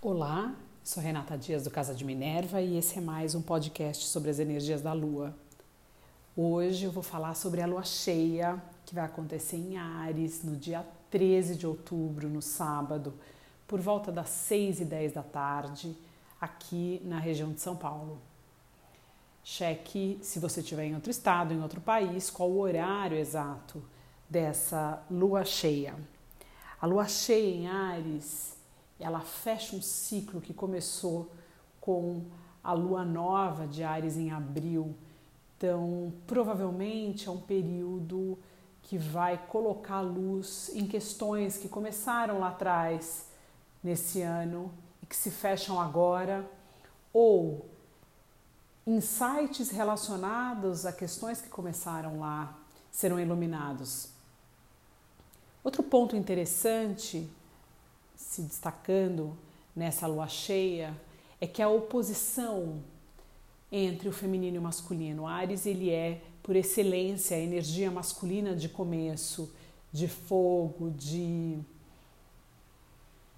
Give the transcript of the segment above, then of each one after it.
Olá, sou Renata Dias do Casa de Minerva e esse é mais um podcast sobre as energias da Lua. Hoje eu vou falar sobre a Lua cheia que vai acontecer em Ares no dia 13 de outubro, no sábado, por volta das 6 e 10 da tarde, aqui na região de São Paulo. Cheque se você estiver em outro estado, em outro país, qual o horário exato dessa lua cheia. A lua cheia em Ares ela fecha um ciclo que começou com a lua nova de Ares em abril. Então, provavelmente é um período que vai colocar luz em questões que começaram lá atrás nesse ano e que se fecham agora, ou insights relacionados a questões que começaram lá serão iluminados. Outro ponto interessante se destacando nessa lua cheia é que a oposição entre o feminino e o masculino. Ares ele é por excelência a energia masculina de começo, de fogo, de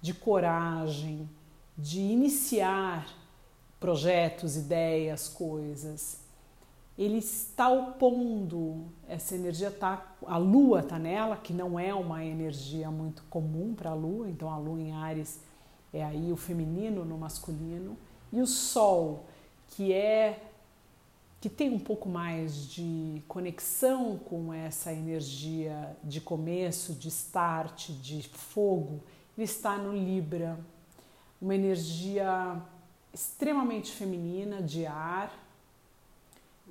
de coragem, de iniciar projetos, ideias, coisas. Ele está opondo essa energia tá a lua está nela, que não é uma energia muito comum para a lua, então a lua em Ares é aí o feminino no masculino, e o sol, que é que tem um pouco mais de conexão com essa energia de começo, de start, de fogo, ele está no Libra, uma energia extremamente feminina, de ar,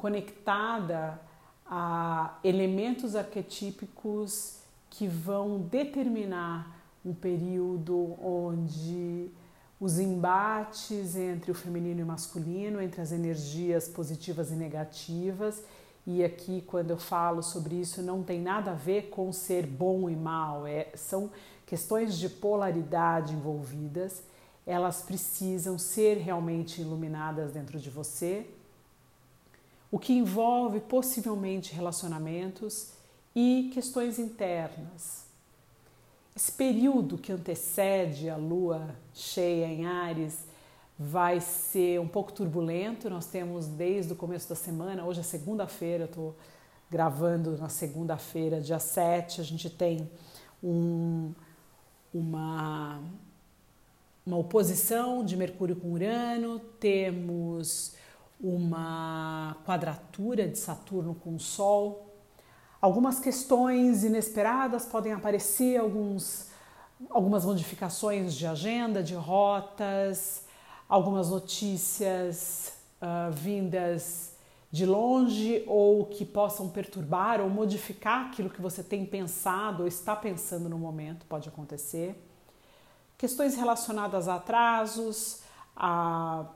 conectada a elementos arquetípicos que vão determinar um período onde os embates entre o feminino e o masculino, entre as energias positivas e negativas, e aqui quando eu falo sobre isso não tem nada a ver com ser bom e mal, é, são questões de polaridade envolvidas, elas precisam ser realmente iluminadas dentro de você o que envolve possivelmente relacionamentos e questões internas. Esse período que antecede a lua cheia em Ares vai ser um pouco turbulento. Nós temos desde o começo da semana, hoje é segunda-feira, eu estou gravando na segunda-feira, dia 7, a gente tem um, uma, uma oposição de Mercúrio com Urano, temos uma quadratura de Saturno com o Sol. Algumas questões inesperadas podem aparecer, alguns, algumas modificações de agenda, de rotas, algumas notícias uh, vindas de longe ou que possam perturbar ou modificar aquilo que você tem pensado ou está pensando no momento, pode acontecer. Questões relacionadas a atrasos, a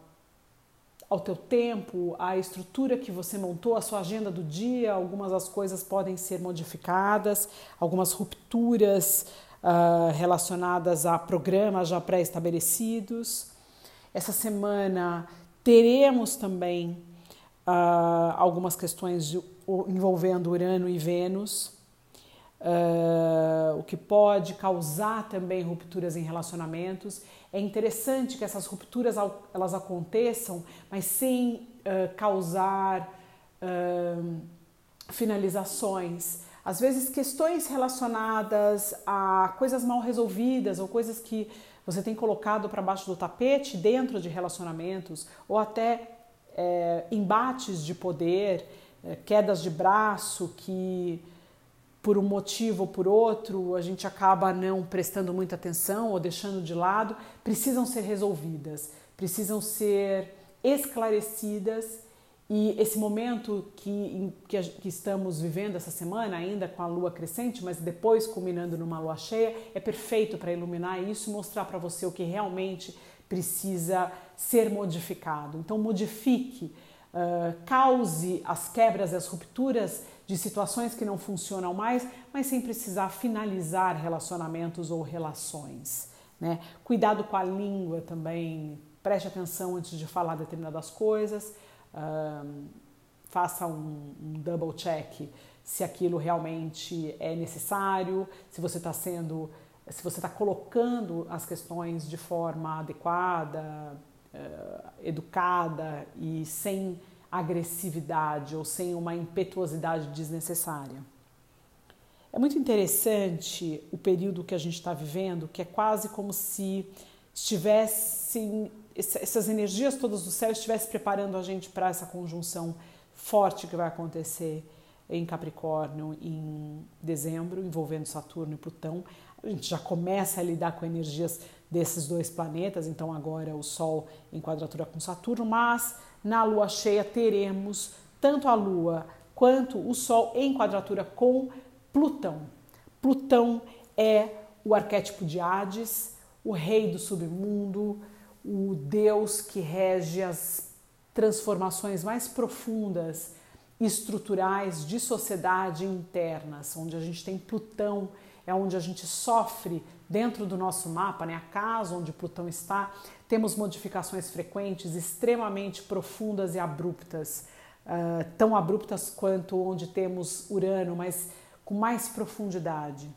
ao teu tempo, à estrutura que você montou, a sua agenda do dia, algumas das coisas podem ser modificadas, algumas rupturas uh, relacionadas a programas já pré-estabelecidos. Essa semana teremos também uh, algumas questões de, envolvendo Urano e Vênus, uh, que pode causar também rupturas em relacionamentos. É interessante que essas rupturas elas aconteçam, mas sem uh, causar uh, finalizações. Às vezes questões relacionadas a coisas mal resolvidas ou coisas que você tem colocado para baixo do tapete dentro de relacionamentos ou até é, embates de poder, é, quedas de braço que por um motivo ou por outro, a gente acaba não prestando muita atenção ou deixando de lado, precisam ser resolvidas, precisam ser esclarecidas e esse momento que, que, que, estamos vivendo essa semana, ainda com a lua crescente, mas depois culminando numa lua cheia, é perfeito para iluminar isso e mostrar para você o que realmente precisa ser modificado. Então, modifique, uh, cause as quebras e as rupturas de situações que não funcionam mais, mas sem precisar finalizar relacionamentos ou relações. Né? Cuidado com a língua também, preste atenção antes de falar determinadas coisas, um, faça um, um double check se aquilo realmente é necessário, se você está sendo se você está colocando as questões de forma adequada, uh, educada e sem agressividade ou sem uma impetuosidade desnecessária. É muito interessante o período que a gente está vivendo, que é quase como se estivessem essas energias todas do céu estivessem preparando a gente para essa conjunção forte que vai acontecer em Capricórnio em dezembro, envolvendo Saturno e Plutão. A gente já começa a lidar com energias desses dois planetas, então agora o Sol em quadratura com Saturno, mas na lua cheia teremos tanto a lua quanto o Sol em quadratura com Plutão. Plutão é o arquétipo de Hades, o rei do submundo, o Deus que rege as transformações mais profundas estruturais de sociedade internas, onde a gente tem Plutão, é onde a gente sofre dentro do nosso mapa, né? a casa onde Plutão está, temos modificações frequentes, extremamente profundas e abruptas, uh, tão abruptas quanto onde temos Urano, mas com mais profundidade.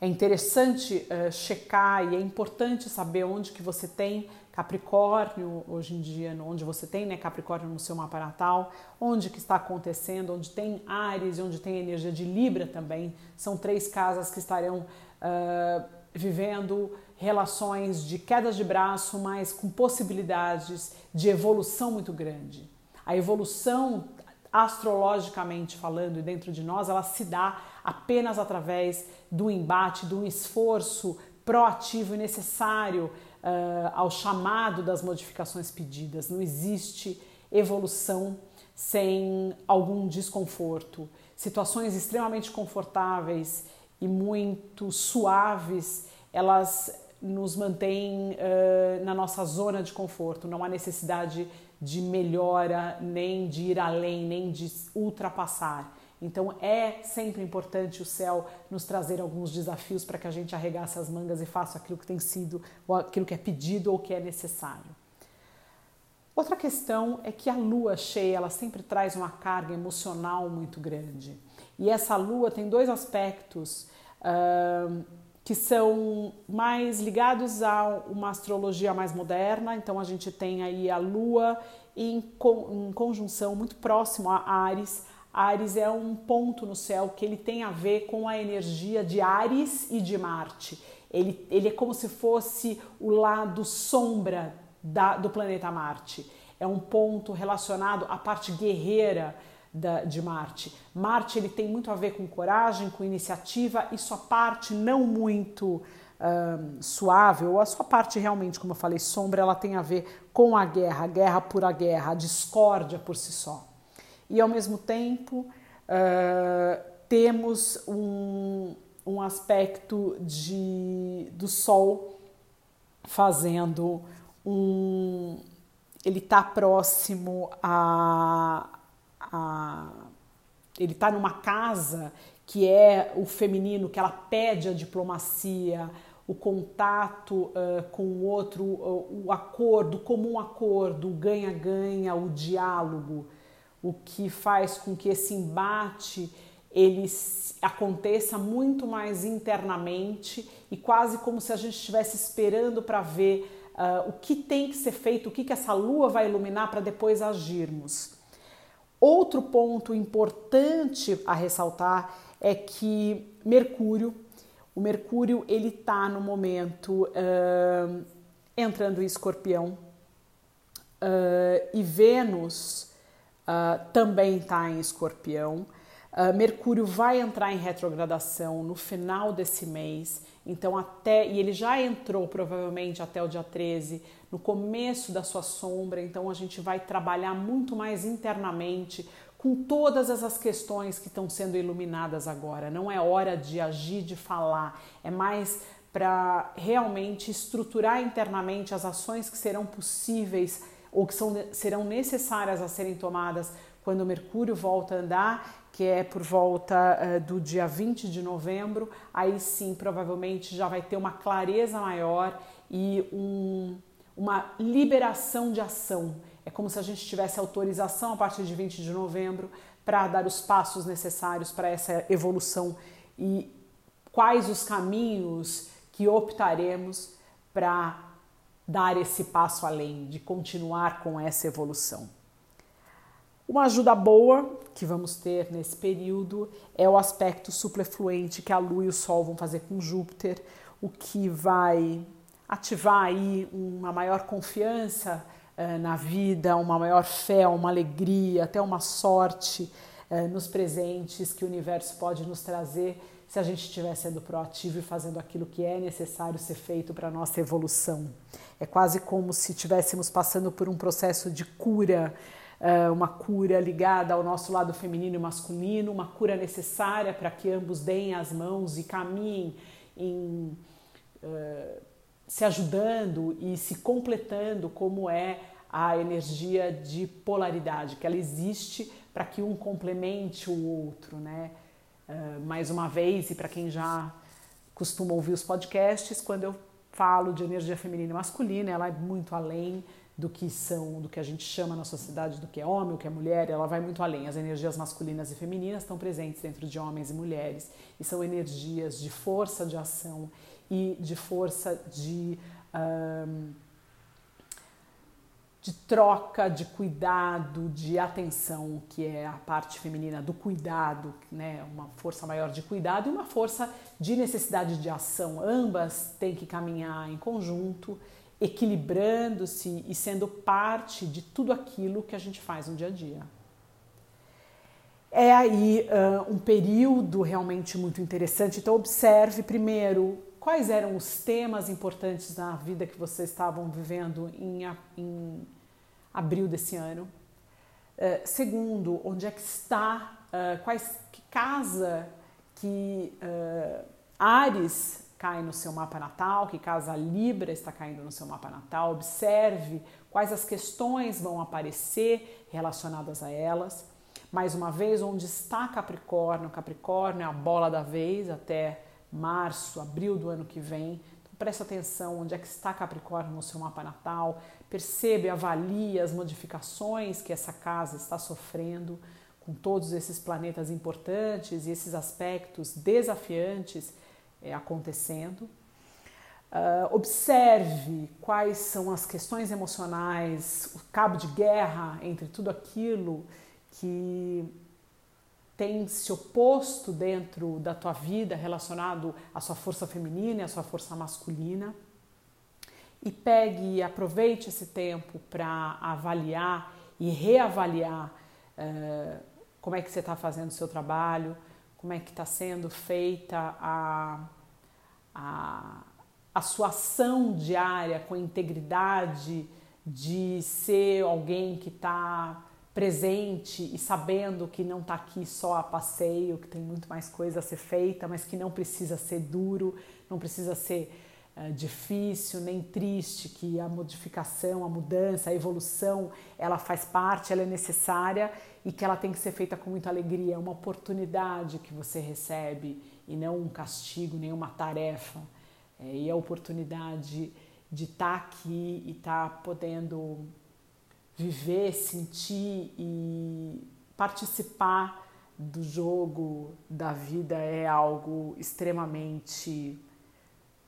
É interessante uh, checar e é importante saber onde que você tem Capricórnio hoje em dia, onde você tem né, Capricórnio no seu mapa natal, onde que está acontecendo, onde tem Ares e onde tem energia de Libra também. São três casas que estarão uh, vivendo relações de quedas de braço, mas com possibilidades de evolução muito grande. A evolução astrologicamente falando e dentro de nós, ela se dá apenas através do embate, do esforço proativo e necessário uh, ao chamado das modificações pedidas. Não existe evolução sem algum desconforto. Situações extremamente confortáveis e muito suaves, elas nos mantêm uh, na nossa zona de conforto. Não há necessidade de melhora, nem de ir além, nem de ultrapassar. Então é sempre importante o céu nos trazer alguns desafios para que a gente arregasse as mangas e faça aquilo que tem sido, ou aquilo que é pedido ou que é necessário. Outra questão é que a lua cheia, ela sempre traz uma carga emocional muito grande. E essa lua tem dois aspectos uh, que são mais ligados a uma astrologia mais moderna. Então a gente tem aí a lua em, em conjunção muito próximo a Ares Ares é um ponto no céu que ele tem a ver com a energia de Ares e de Marte. Ele, ele é como se fosse o lado sombra da, do planeta Marte. É um ponto relacionado à parte guerreira da, de Marte. Marte ele tem muito a ver com coragem, com iniciativa e sua parte não muito um, suave, ou a sua parte realmente, como eu falei, sombra, ela tem a ver com a guerra, a guerra por a guerra, a discórdia por si só e ao mesmo tempo uh, temos um, um aspecto de, do Sol fazendo um. Ele está próximo a, a. Ele está numa casa que é o feminino, que ela pede a diplomacia, o contato uh, com o outro, uh, o acordo, comum acordo, o ganha-ganha, o diálogo o que faz com que esse embate ele aconteça muito mais internamente e quase como se a gente estivesse esperando para ver uh, o que tem que ser feito, o que, que essa lua vai iluminar para depois agirmos. Outro ponto importante a ressaltar é que Mercúrio, o Mercúrio ele está no momento uh, entrando em Escorpião uh, e Vênus uh, também está em escorpião. Uh, Mercúrio vai entrar em retrogradação no final desse mês, então até e ele já entrou provavelmente até o dia 13, no começo da sua sombra, então a gente vai trabalhar muito mais internamente com todas essas questões que estão sendo iluminadas agora. Não é hora de agir, de falar, é mais para realmente estruturar internamente as ações que serão possíveis ou que são, serão necessárias a serem tomadas quando Mercúrio volta a andar, que é por volta uh, do dia 20 de novembro, aí sim provavelmente já vai ter uma clareza maior e um, uma liberação de ação. É como se a gente tivesse autorização a partir de 20 de novembro para dar os passos necessários para essa evolução e quais os caminhos que optaremos para dar esse passo além, de continuar com essa evolução. Uma ajuda boa que vamos ter nesse período é o aspecto suplefluente que a Lua e o Sol vão fazer com Júpiter, o que vai ativar aí uma maior confiança eh, na vida, uma maior fé, uma alegria, até uma sorte eh, nos presentes que o universo pode nos trazer se a gente estiver sendo proativo e fazendo aquilo que é necessário ser feito para a nossa evolução. É quase como se estivéssemos passando por um processo de cura, uma cura ligada ao nosso lado feminino e masculino, uma cura necessária para que ambos deem as mãos e caminhem em se ajudando e se completando como é a energia de polaridade, que ela existe para que um complemente o outro, né? Uh, mais uma vez, e para quem já costuma ouvir os podcasts, quando eu falo de energia feminina e masculina, ela é muito além do que são, do que a gente chama na sociedade do que é homem, o que é mulher, ela vai muito além. As energias masculinas e femininas estão presentes dentro de homens e mulheres e são energias de força de ação e de força de, um, de troca, de cuidado, de atenção, que é a parte feminina do cuidado, né? uma força maior de cuidado e uma força de necessidade de ação. Ambas têm que caminhar em conjunto, equilibrando-se e sendo parte de tudo aquilo que a gente faz no dia a dia. É aí uh, um período realmente muito interessante. Então, observe primeiro quais eram os temas importantes na vida que vocês estavam vivendo em, em abril desse ano. Uh, segundo, onde é que está, uh, quais, que casa que uh, Ares cai no seu mapa natal, que casa Libra está caindo no seu mapa natal. Observe quais as questões vão aparecer relacionadas a elas. Mais uma vez, onde está Capricórnio? Capricórnio é a bola da vez até março, abril do ano que vem. Então, preste atenção onde é que está Capricórnio no seu mapa natal, percebe, avalie as modificações que essa casa está sofrendo com todos esses planetas importantes e esses aspectos desafiantes é, acontecendo. Uh, observe quais são as questões emocionais, o cabo de guerra entre tudo aquilo que tem se oposto dentro da tua vida relacionado à sua força feminina e à sua força masculina. E pegue e aproveite esse tempo para avaliar e reavaliar uh, como é que você está fazendo o seu trabalho, como é que está sendo feita a, a, a sua ação diária com integridade de ser alguém que está presente e sabendo que não está aqui só a passeio, que tem muito mais coisa a ser feita, mas que não precisa ser duro, não precisa ser uh, difícil nem triste, que a modificação, a mudança, a evolução, ela faz parte, ela é necessária e que ela tem que ser feita com muita alegria, é uma oportunidade que você recebe e não um castigo, nem uma tarefa. É, e a oportunidade de estar tá aqui e estar tá podendo viver, sentir e participar do jogo da vida é algo extremamente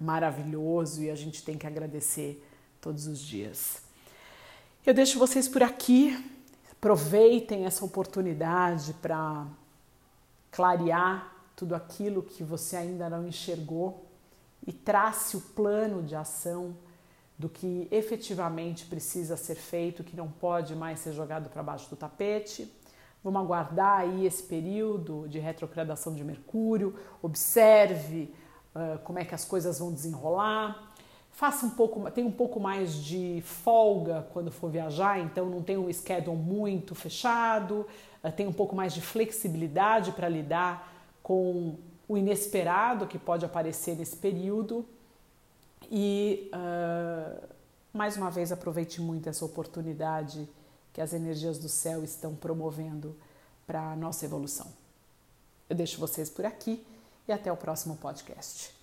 maravilhoso e a gente tem que agradecer todos os dias. Eu deixo vocês por aqui. Aproveitem essa oportunidade para clarear tudo aquilo que você ainda não enxergou e trace o plano de ação do que efetivamente precisa ser feito, que não pode mais ser jogado para baixo do tapete. Vamos aguardar aí esse período de retrogradação de Mercúrio, observe como é que as coisas vão desenrolar. Faça um pouco, tem um pouco mais de folga quando for viajar, então não tem um schedule muito fechado, tem um pouco mais de flexibilidade para lidar com o inesperado que pode aparecer nesse período. E uh, mais uma vez aproveite muito essa oportunidade que as energias do céu estão promovendo para a nossa evolução. Eu deixo vocês por aqui e até o próximo podcast.